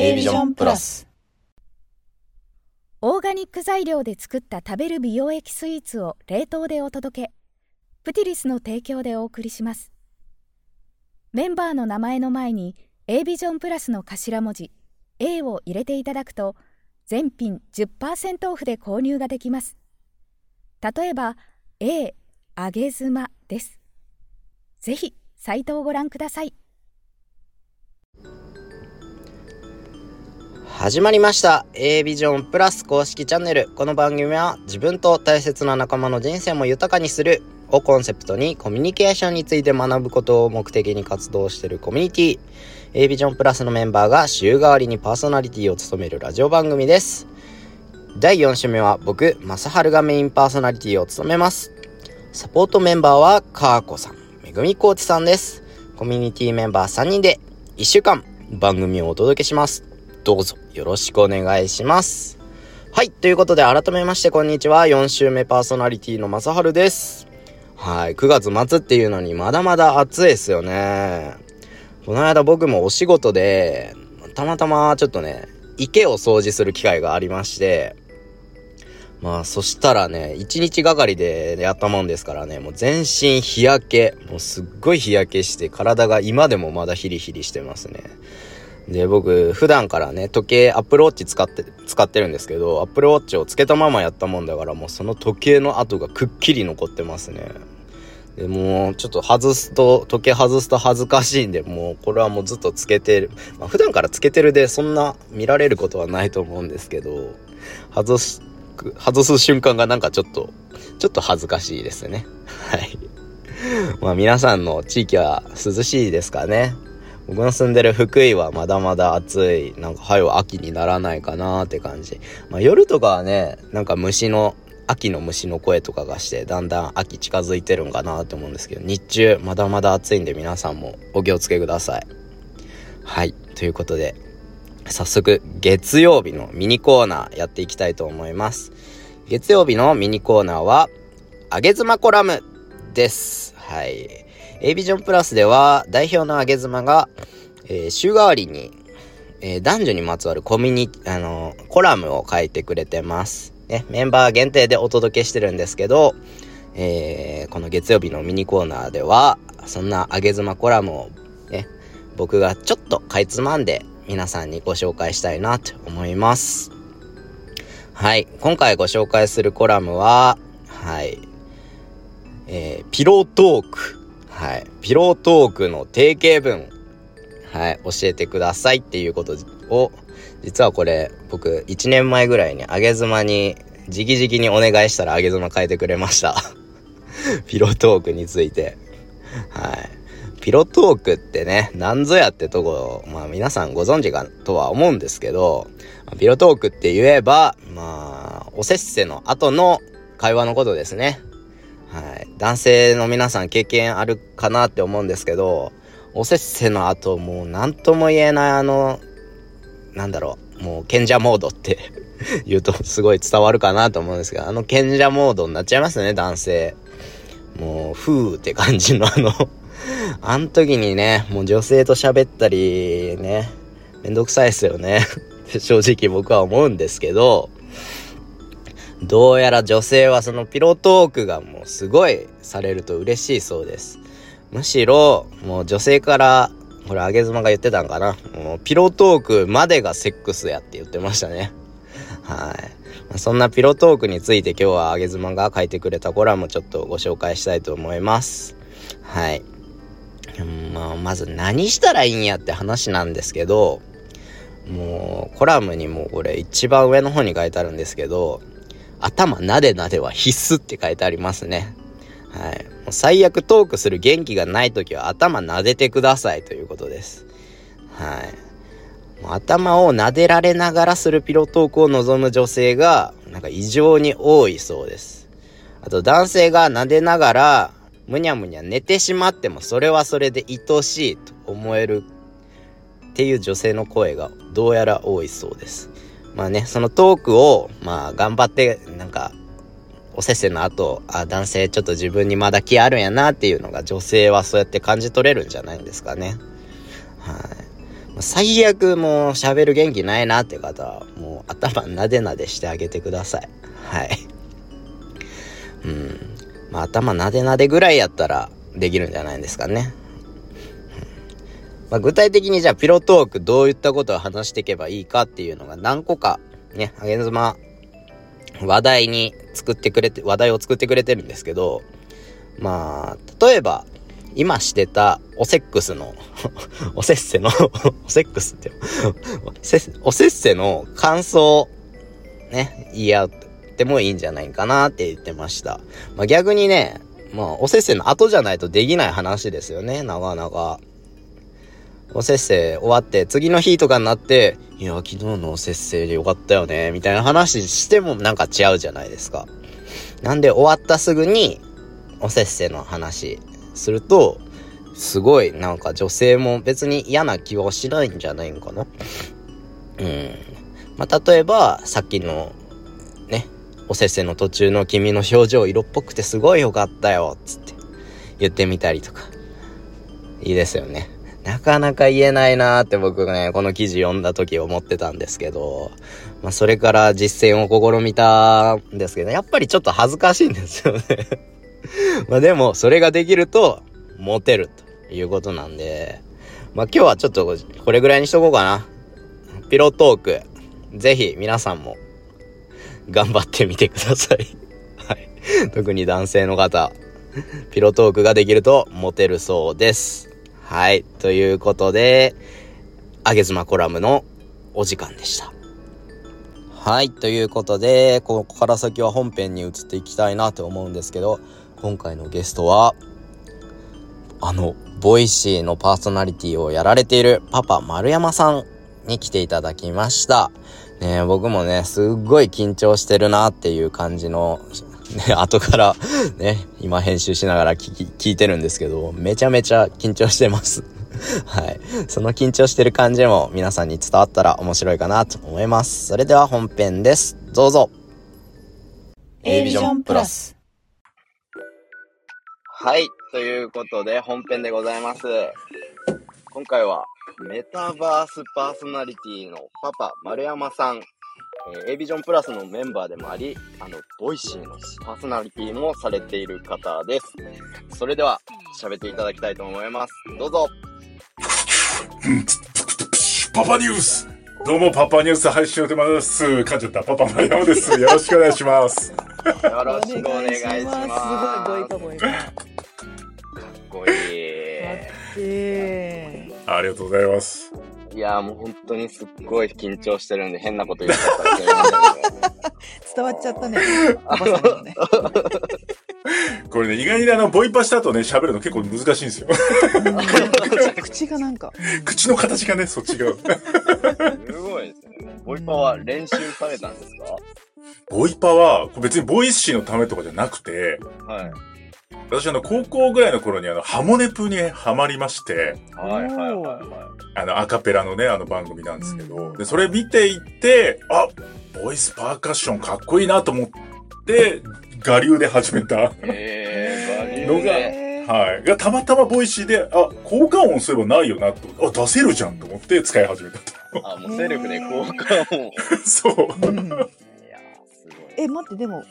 A ビジョンプラス。オーガニック材料で作った食べる美容液スイーツを冷凍でお届け。プティリスの提供でお送りします。メンバーの名前の前に A ビジョンプラスの頭文字 A を入れていただくと全品10%オフで購入ができます。例えば A 揚げ妻です。ぜひサイトをご覧ください。始まりました。A ビジョンプラス公式チャンネル。この番組は自分と大切な仲間の人生も豊かにするをコンセプトにコミュニケーションについて学ぶことを目的に活動しているコミュニティ。A ビジョンプラスのメンバーが週替わりにパーソナリティを務めるラジオ番組です。第4週目は僕正春がメインパーソナリティを務めます。サポートメンバーはかーこさんめぐみこうちさんです。コミュニティメンバー3人で1週間番組をお届けします。どうぞよろしくお願いします。はいということで改めましてこんにちは。4週目パーソナリティの正春です。はい9月末っていうのにまだまだ暑いですよね。この間僕もお仕事でたまたまちょっとね池を掃除する機会がありましてまあ、そしたらね、一日がかりでやったもんですからね、もう全身日焼け、もうすっごい日焼けして、体が今でもまだヒリヒリしてますね。で、僕、普段からね、時計、アップルウォッチ使って、使ってるんですけど、アップルウォッチをつけたままやったもんだから、もうその時計の跡がくっきり残ってますね。で、もう、ちょっと外すと、時計外すと恥ずかしいんで、もう、これはもうずっとつけてる。まあ、普段からつけてるで、そんな見られることはないと思うんですけど、外す、外す瞬間がなんかちょっと、ちょっと恥ずかしいですね。はい。まあ皆さんの地域は涼しいですかね。僕の住んでる福井はまだまだ暑い。なんか、はよ秋にならないかなーって感じ。まあ夜とかはね、なんか虫の、秋の虫の声とかがして、だんだん秋近づいてるんかなと思うんですけど、日中まだまだ暑いんで皆さんもお気をつけください。はい。ということで、早速月曜日のミニコーナーやっていきたいと思います。月曜日のミニコーナーは、あげ妻コラムです。はい。A ビジョンプラスでは代表のあげ妻が、えー、週替わりに、えー、男女にまつわるコミュニ、あのー、コラムを書いてくれてます。ね、メンバー限定でお届けしてるんですけど、えー、この月曜日のミニコーナーでは、そんなあげ妻コラムを、ね、僕がちょっとかいつまんで皆さんにご紹介したいなと思います。はい。今回ご紹介するコラムは、はい。えー、ピロートーク。はい。ピロートークの定型文。はい。教えてくださいっていうことを、実はこれ、僕、1年前ぐらいにあげ妻に、直々にお願いしたらあげ妻変えてくれました。ピロートークについて。はい。ピロトークってね、なんぞやってとこ、まあ皆さんご存知かとは思うんですけど、ピロトークって言えば、まあ、おせっせの後の会話のことですね。はい。男性の皆さん経験あるかなって思うんですけど、おせっせの後、もう何とも言えないあの、なんだろう、もう賢者モードって 言うとすごい伝わるかなと思うんですけど、あの賢者モードになっちゃいますね、男性。もう、ふーって感じのあの あん時にね、もう女性と喋ったりね、めんどくさいですよね。正直僕は思うんですけど、どうやら女性はそのピロトークがもうすごいされると嬉しいそうです。むしろ、もう女性から、これ、あげ妻が言ってたんかな。もうピロトークまでがセックスやって言ってましたね。はい。そんなピロトークについて今日はあげ妻が書いてくれたコラムちょっとご紹介したいと思います。はい。まあ、まず何したらいいんやって話なんですけど、もう、コラムにもこれ一番上の方に書いてあるんですけど、頭なでなでは必須って書いてありますね。はい。もう最悪トークする元気がない時は頭撫でてくださいということです。はい。もう頭を撫でられながらするピロトークを望む女性が、なんか異常に多いそうです。あと男性が撫でながら、むにゃむにゃ寝てしまってもそれはそれで愛しいと思えるっていう女性の声がどうやら多いそうです。まあね、そのトークを、まあ頑張って、なんか、おせせの後、あ、男性ちょっと自分にまだ気あるんやなっていうのが女性はそうやって感じ取れるんじゃないんですかね。はい。最悪もう喋る元気ないなって方は、もう頭なでなでしてあげてください。はい。うん。まあ頭なでなでぐらいやったらできるんじゃないですかね。まあ、具体的にじゃあピロトークどういったことを話していけばいいかっていうのが何個かね、あげずま話題に作ってくれて、話題を作ってくれてるんですけど、まあ、例えば、今してたオセックスの おせっせのおセックスっておせっせの感想、ね、言い合ってもいいんじゃないかなって言ってました。まあ、逆にね、まあ、おせっせの後じゃないとできない話ですよね、なかなか。おせっせい終わって次の日とかになって、いや、昨日のおせっせでよかったよね、みたいな話してもなんか違うじゃないですか。なんで終わったすぐに、おせっせの話すると、すごいなんか女性も別に嫌な気はしないんじゃないんかな。うん。まあ、例えば、さっきの、ね、おせっせの途中の君の表情色っぽくてすごいよかったよ、つって言ってみたりとか。いいですよね。なかなか言えないなーって僕ね、この記事読んだ時思ってたんですけど、まあそれから実践を試みたんですけど、やっぱりちょっと恥ずかしいんですよね まあでも、それができると、モテるということなんで、まあ今日はちょっとこれぐらいにしとこうかな。ピロトーク、ぜひ皆さんも頑張ってみてください はい。特に男性の方、ピロトークができるとモテるそうです。はい。ということで、あげずまコラムのお時間でした。はい。ということで、ここから先は本編に移っていきたいなと思うんですけど、今回のゲストは、あの、ボイシーのパーソナリティをやられているパパ丸山さんに来ていただきました。ね僕もね、すっごい緊張してるなっていう感じのね、後からね、今編集しながら聞き、聞いてるんですけど、めちゃめちゃ緊張してます。はい。その緊張してる感じも皆さんに伝わったら面白いかなと思います。それでは本編です。どうぞ。A ビジョンプラス。はい。ということで本編でございます。今回はメタバースパーソナリティのパパ丸山さんえー、A ビジョンプラスのメンバーでもあり、あの、ボイシーのパーソナリティもされている方です。それでは、喋っていただきたいと思います。どうぞ。パパニュースどうも、パパニュース配信をてます。噛んじゃった。パパマリアムです。よろしくお願いします。よろしくお願いします。すごい、ボイパパ。かっこいい。ありがとうございます。いやもう本当にすっごい緊張してるんで 変なこと言っちゃった。伝わっちゃったね。ね これね、意外にあの、ボイパした後ね、喋るの結構難しいんですよ。口がなんか。口の形がね、そっちが。すごいですね。ボイパは練習されたんですか？ボイパは、別にボイシーのためとかじゃなくて、はい。私あの、高校ぐらいの頃にあの、ハモネプにハマりまして、はいはいはいはい。あの、アカペラのね、あの番組なんですけど、で、それ見ていて、あ、ボイスパーカッションかっこいいなと思って、我流で始めた、えー、のが、はい。がたまたまボイシーで、あ、効果音すればないよなと、あ、出せるじゃんと思って使い始めたと。あ、もうセルフで効果音。そう。うん、いやすごい。え、待って、でも、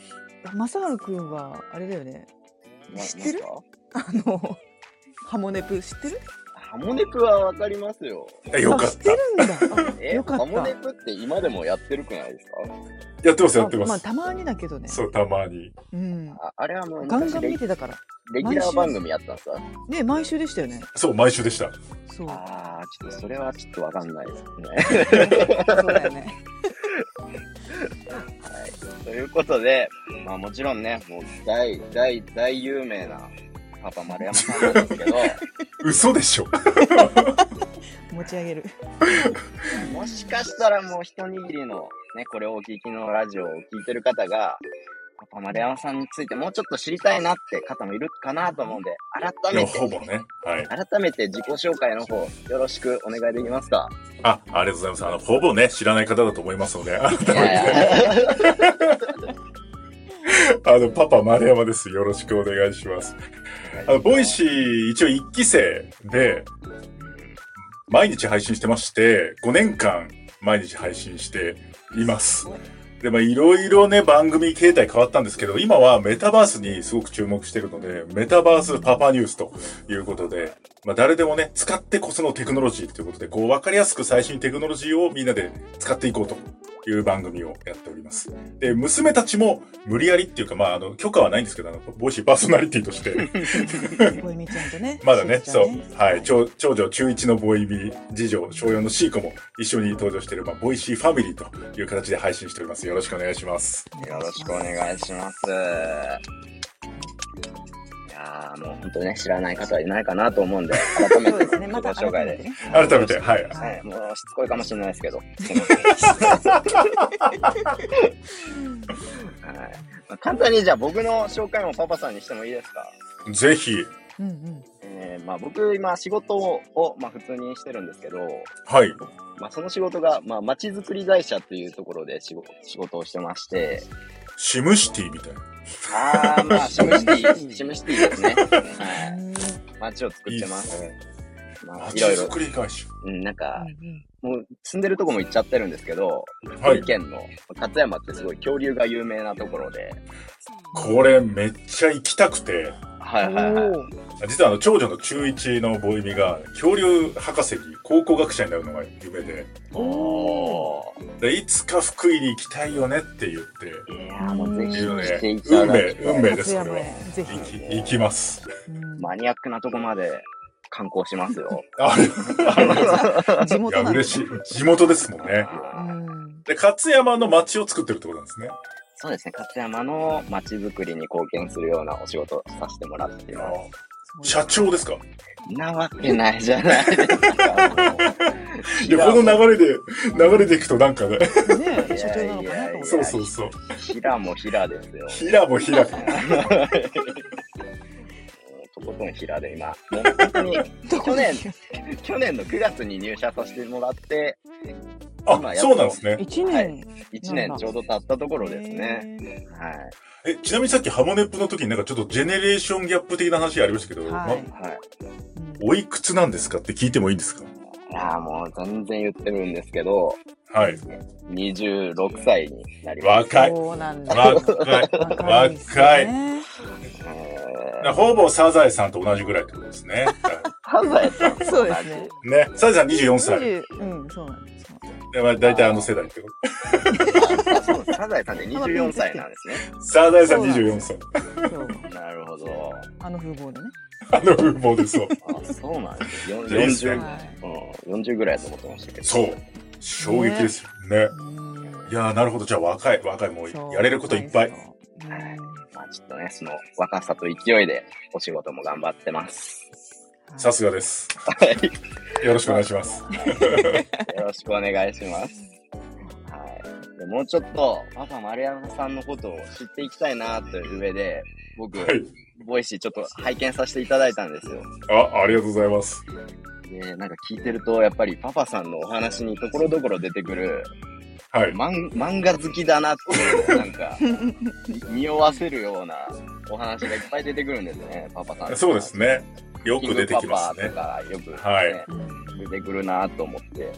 正治くんは、あれだよね。知ってる？あの、ハモネプ知ってる？ハモネプはわかりますよ。よかった。知ってるんだ。え、よかった。ハモネプって今でもやってるくないですか？やってます、やってます。まあ、たまにだけどね。そう、たまに。うん。ああれはもう、ガンガン見てたから。レギュラー番組やったんですか？ね、毎週でしたよね。そう、毎週でした。そう。ああ、ちょっとそれはちょっとわかんないですね。そうだよね。はい。ということで、まあもちろんね、もう大、大、大有名なパパ丸山さんなんですけど。嘘でしょ 持ち上げる。もしかしたらもう一握りのね、これをお聞きのラジオを聞いてる方が、パパ丸山さんについてもうちょっと知りたいなって方もいるかなと思うんで、改めて、ほぼね、はい。改めて自己紹介の方、よろしくお願いできますか？あ、ありがとうございます。あの、ほぼね、知らない方だと思いますので、改めて。あの、パパ丸山です。よろしくお願いします。あの、ボイシー、一応一期生で、毎日配信してまして、5年間毎日配信しています。で、まあ、いろいろね、番組形態変わったんですけど、今はメタバースにすごく注目してるので、メタバースパパニュースということで、まあ、誰でもね、使ってこそのテクノロジーということで、こう、わかりやすく最新テクノロジーをみんなで使っていこうという番組をやっております。で、娘たちも無理やりっていうか、まあ、あの、許可はないんですけど、あの、 Voicy パーソナリティとして ボイミちゃんとね。まだね、そう。はい。長長女中1のボイミ、次女小4のシーコも一緒に登場している、まあ、 Voicy ファミリーという形で配信しております。よろしくお願いします。よろしくお願いします。やもう本当にね、知らない方はいないかなと思うんで、改めて、紹介で。改めて、はい。はい、もうしつこいかもしれないですけど。はいまあ、簡単にじゃあ僕の紹介もパパさんにしてもいいですか？ぜひ。うんうんえーまあ、僕今仕事を、まあ、普通にしてるんですけど、はい。まあ、その仕事が、まあ、街づくり会社っていうところで仕事仕事をしてまして、シムシティみたいな。ああ、まあ、シムシティ、シムシティですね。はい。街を作ってます。いいまあ、いろいろ。作り会社。うん、なんか、もう住んでるとこも行っちゃってるんですけど、福井県の勝山ってすごい恐竜が有名なところで。これめっちゃ行きたくて。はいはいはい。実はあの、長女の中1のボイミが、恐竜博士に考古学者になるのが夢で。おで、いつか福井に行きたいよねって言って。いやもうぜひね、運命、運命です、これは。行き、行きます。マニアックなとこまで観光しますよ。あれ、地元いや、嬉しい。地元ですもんね。で、勝山の町を作ってるってことなんですね。そうですね、勝山の街づくりに貢献するようなお仕事をさせてもらっています。社長ですか？なわけないじゃないですか。いや、この流れで、流れでいくとなんかね。ね社長なのかなと思って。そうそうそう。平も平ですよ。平も平。とことん平で今、もう本当に、去年、去年の9月に入社させてもらって、あ、そうなんですね。1年、はい、1年ちょうど経ったところですね。はい。え、ちなみにさっきハモネップの時になんかちょっとジェネレーションギャップ的な話ありましたけど、はい。ま、はい。おいくつなんですかって聞いてもいいんですか？いやもう全然言ってるんですけど、はい。26歳になります。若い。そうなんだ。若い。若い。若い。ほぼサザエさんと同じぐらいってことですね。サザエさんそうですね。ね。サザエさん24歳。うん、そうなんです。まあ、大体あの世代ってこと。サザエさんで24歳なんですね。サザエさん24歳。なるほど。あの風貌でね。あの風貌でそう。あ、そうなんですよ。40、うん、40ぐらいだと思ってましたけど。そう。衝撃ですよね。いやなるほど。じゃあ若い、若い、もうやれることいっぱい。はい。まあちょっとね、その若さと勢いでお仕事も頑張ってます。さすがです。はい。よろしくお願いします。よろしくお願いします。はい。でもうちょっと、パパ丸山さんのことを知っていきたいなという上で、僕、はい、 Voicy ちょっと拝見させていただいたんですよ。あ、ありがとうございます。で、なんか聞いてると、やっぱりパパさんのお話にところどころ出てくる、はい。漫画好きだなっていう、なんか、匂わせるようなお話がいっぱい出てくるんですね、パパさん。そうですね。よく出てきますね。とかよく、ね、はい、出てくるなと思って。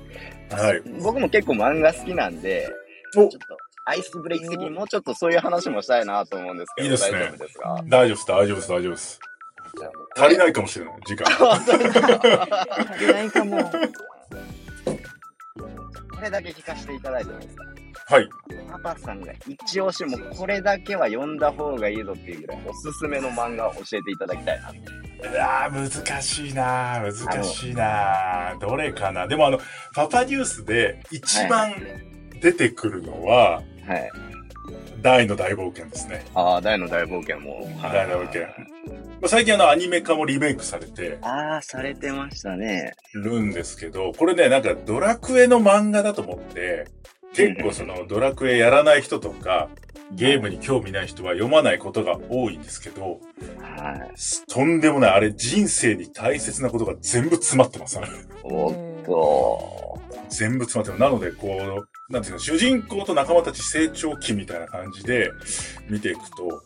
はい。僕も結構漫画好きなんで、ちょっとアイスブレイク的にもうちょっとそういう話もしたいなと思うんですけど、いいですね。大丈夫ですか？大丈夫です、大丈夫です、大丈夫です。足りないかもしれない、時間。足りないかも。これだけ聞かせていただいてもいいですか？はい。パパさんが一押しもこれだけは読んだ方がいいぞっていうぐらいおすすめの漫画を教えていただきたいな。いや難しいな難しいなどれかなでもあの、パパニュースで一番出てくるのは、はい。大の大冒険ですね。ああ、大の大冒険も。大の大冒険。最近あのアニメ化もリメイクされて。ああ、されてましたね。るんですけど、これね、なんかドラクエの漫画だと思って、結構そのドラクエやらない人とか、ゲームに興味ない人は読まないことが多いんですけど、はい。とんでもない、あれ人生に大切なことが全部詰まってます、おっと。全部詰まってる。なので、こう、なんていうか、主人公と仲間たち成長期みたいな感じで見ていくと、こ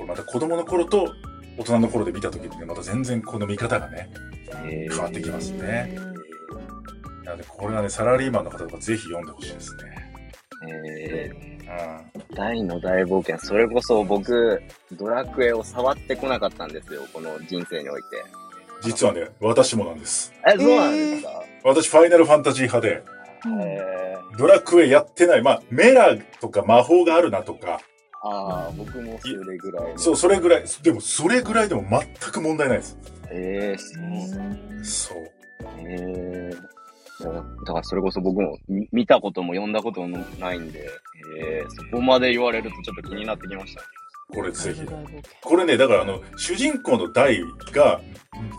れまた子供の頃と大人の頃で見た時にね、また全然この見方がね、変わってきますね。なので、これはね、サラリーマンの方とかぜひ読んでほしいですね。えー、大の大冒険。それこそ僕、ドラクエを触ってこなかったんですよ。この人生において。実はね、私もなんです。え、そうなんですか、私、ファイナルファンタジー派で、ドラクエやってない。まあ、メラとか魔法があるなとか。ああ、僕もそれぐらい。そう、それぐらい。でも、それぐらいでも全く問題ないです。ええー、そう。ええー、だからそれこそ僕も見たことも読んだこともないんで、えー、そこまで言われるとちょっと気になってきました。これぜひ。これね、だからあの、主人公の大が、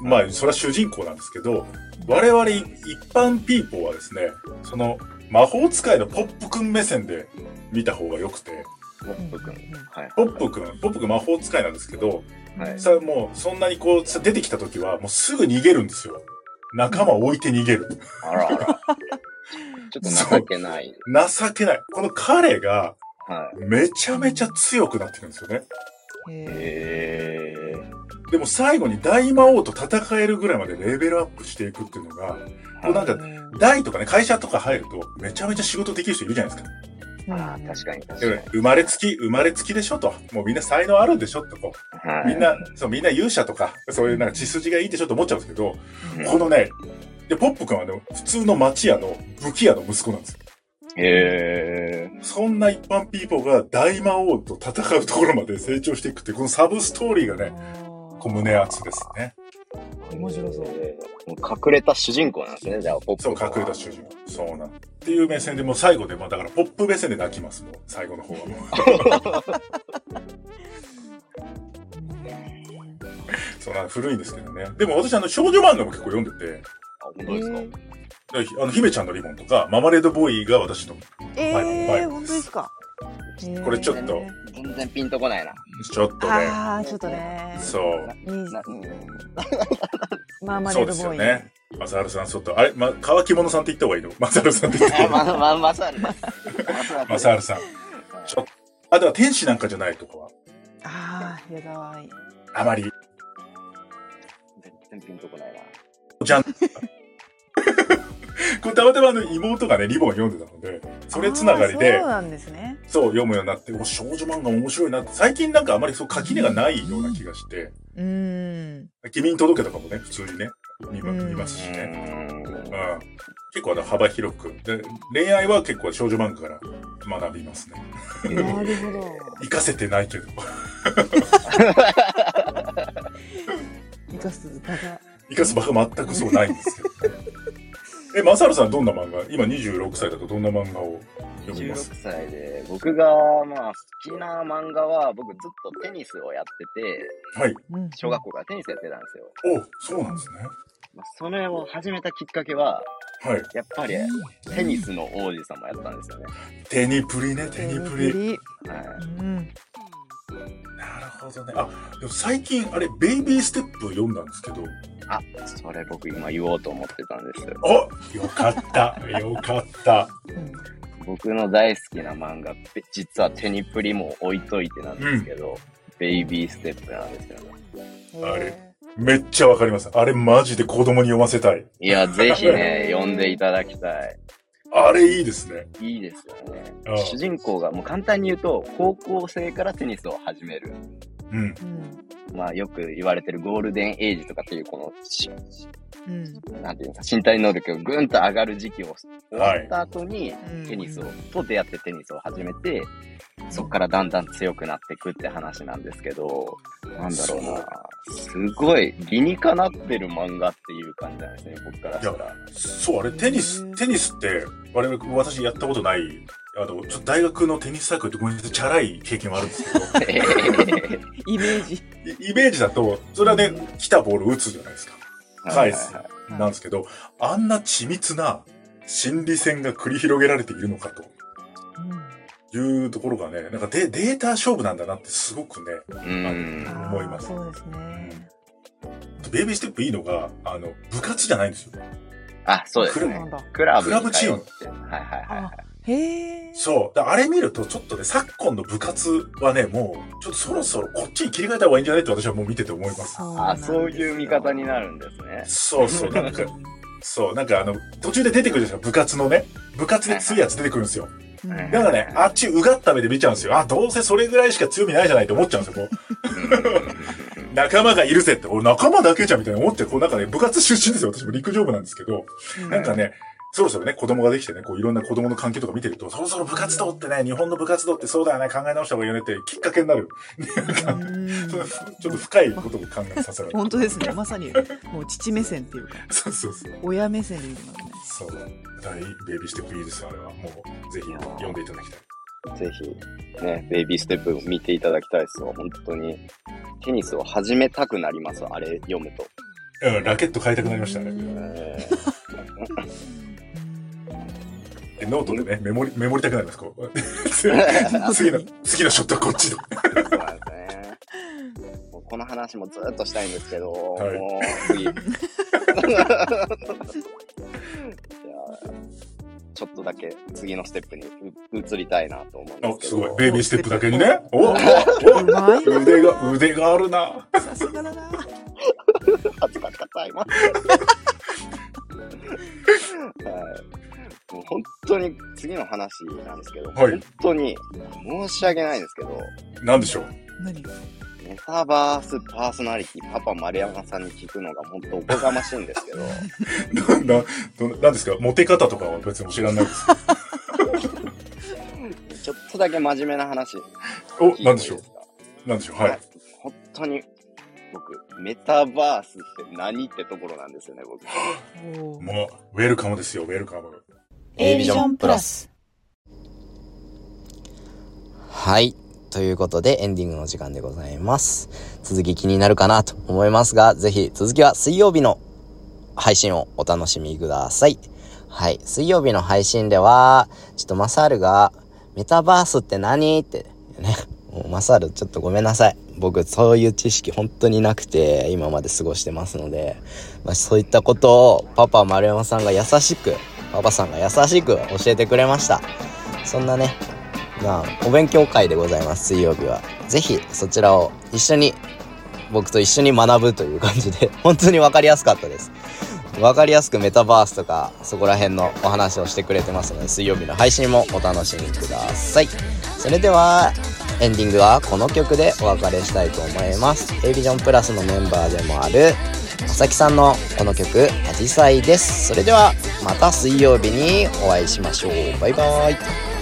まあ、それは主人公なんですけど、我々一般ピーポーはですね、その、魔法使いのポップくん目線で見た方が良くて、ポップくん。はい。ポップくん、ポップくん魔法使いなんですけど、はい。さもう、そんなにこう、出てきた時は、もうすぐ逃げるんですよ。仲間を置いて逃げる。あらあら。ちょっと情けない。情けない。この彼が、はい。めちゃめちゃ強くなってくるんですよね。へー。でも最後に大魔王と戦えるぐらいまでレベルアップしていくっていうのが、こうなんか、大とかね、会社とか入ると、めちゃめちゃ仕事できる人いるじゃないですか。ああ、確かに確かに。生まれつき、生まれつきでしょと。もうみんな才能あるんでしょとこう。はい、みんな、そう、みんな勇者とか、そういうなんか血筋がいいでしょと思っちゃうんですけど、うん、このね、で、ポップ君はね、普通の町屋の武器屋の息子なんですよ。へえ。そんな一般ピーポーが大魔王と戦うところまで成長していくって、このサブストーリーがね、こう胸熱ですね。面白そう。隠れた主人公なんですね、じゃあ、ポップ。そう、隠れた主人公。そうなん。っていう目線でもう最後で、まあだからポップ目線で泣きます、もう。最後の方はもう。そうなん、古いんですけどね。でも私、あの、少女漫画も結構読んでて。あ、本当ですかあの、姫ちゃんのリボンとか、ママレードボーイが私のえー、本当ですか？これちょっと。全然ピンとこないな。ちょっとね。ああ、ちょっとね。そう。ママレードボーイ。そうですよね。マサルさん、ちょっと、あれ、ま、乾き物さんって言った方がいいの？マサルさんって言った方がいいま、ま、マサル。マサルさん。ちょっと、あ、では天使なんかじゃないとこは？ああ、やだわい。あまり。全然ピンとこないな。じゃん。これたまたまあの妹がね、リボン読んでたので、それつながりで、そうなんですね。そう、読むようになって、お、少女漫画面白いなって、最近なんかあまりそう垣根がないような気がして、うん。君に届けとかもね、普通にね、見見ますしね。うん。結構あの幅広く。で、恋愛は結構少女漫画から学びますね。なるほど。生かせてないけど。生かす場が。生かす場が全くそうないんですよ。え、マサルさんどんな漫画？今26歳だとどんな漫画を読みます？26歳で、僕が、まあ、好きな漫画は、僕ずっとテニスをやってて、はい。小学校からテニスやってたんですよ。おそうなんですね。まあ、それを始めたきっかけは、はい。やっぱり、テニスの王子様やったんですよね。テニプリね、テニプリ。はい。うん。なるほどね。あ、でも最近、あれ、ベイビーステップ読んだんですけど、あ、それ僕今言おうと思ってたんですよ。およかった。よかった。僕の大好きな漫画実はテニプリも置いといてなんですけど、うん、ベイビーステップなんですよね。あれ、めっちゃわかります。あれマジで子供に読ませたい。いや、ぜひね、読んでいただきたい。あれいいですね。いいですよね。主人公がもう簡単に言うと、高校生からテニスを始める。うん。まあよく言われてるゴールデンエイジとかっていうこの、うん、なんていうか、身体能力がぐんと上がる時期を終わった後に、テニスを、と出会ってテニスを始めて、そこからだんだん強くなっていくって話なんですけど、なんだろうな、すごい理にかなってる漫画っていう感じなんですね、僕からしたら。そう、あれテニス、テニスって、我々、私やったことないあの、ちょっと大学のテニスサークルってごめんなさい、チャラい経験はあるんですけど。イメージ。イメージだと、それはね、来たボール打つじゃないですか。返す。なんですけど、あんな緻密な心理戦が繰り広げられているのかと。いうところがね、なんかデデータ勝負なんだなってすごくね、思います。そうですね。ベイビーステップいいのが、あの、部活じゃないんですよ。あ、そうですね。クラブ。クラブチーム。はいはいはい。へそう。あれ見ると、ちょっとね、昨今の部活はね、もう、ちょっとそろそろこっちに切り替えた方がいいんじゃないって私はもう見てて思います。あ、そういう見方になるんですね。そうそう。なんか、そう、なんかあの、途中で出てくるじゃないですか、部活のね。部活で強いやつ出てくるんですよ。だからね、あっちうがった目で見ちゃうんですよ。あ、どうせそれぐらいしか強みないじゃないって思っちゃうんですよ、もう。仲間がいるぜって、仲間だけじゃんみたいな思って、こうなんかね、部活出身ですよ。私も陸上部なんですけど、なんかね、そろそろね、子供ができてね、こういろんな子供の関係とか見てると、そろそろ部活動ってね、日本の部活動ってそうだよね、考え直した方がいいよねってきっかけになる。ちょっと深いことを考えさせられる。本当ですね。まさに、もう父目線っていうか。そうそうそう。親目線で見てますね。そう。大ベイビーステップいいですよ、あれは。もう、ぜひ読んでいただきたい。ぜひ、ね、ベイビーステップ見ていただきたいですよ。本当に。テニスを始めたくなります、あれ読むと。うん、ラケット買いたくなりましたね。ノートでね、メモり、メモりたくなります、こう。次の、次のショットはこっちで。そうなんですね。この話もずっとしたいんですけど、はい、もう、次。ちょっとだけ次のステップに移りたいなと思うんですけど。すごい。ベイビーステップだけにね。おお腕が、腕があるな。さすがだな。恥ずかしかった、今。はい。もう本当に次の話なんですけど、はい、本当に申し訳ないんですけど。何でしょう？何メタバースパーソナリティ、パパ丸山さんに聞くのが本当おこがましいんですけど。な、な、なんですか？モテ方とかは別に知らないです。ちょっとだけ真面目な話。お、なんでしょう？なんでしょう？はい。本当に、僕、メタバースって何ってところなんですよね、僕。もう、ウェルカムですよ、ウェルカム。A ビジョンプラス。はい。ということでエンディングの時間でございます。続き気になるかなと思いますが、ぜひ続きは水曜日の配信をお楽しみください。はい。水曜日の配信では、ちょっとマサールが、メタバースって何ってね。もうマサールちょっとごめんなさい。僕そういう知識本当になくて今まで過ごしてますので、まあ、そういったことをパパ丸山さんが優しく、パパさんが優しく教えてくれました。そんなね、まあ、お勉強会でございます、水曜日は。ぜひ、そちらを一緒に、僕と一緒に学ぶという感じで、本当にわかりやすかったです。わかりやすくメタバースとか、そこら辺のお話をしてくれてますので、水曜日の配信もお楽しみください。それでは、エンディングはこの曲でお別れしたいと思います。A ビジョンプラスのメンバーでもある、まさきさんのこの曲、アジサイです。それでは、また水曜日にお会いしましょう。バイバイ。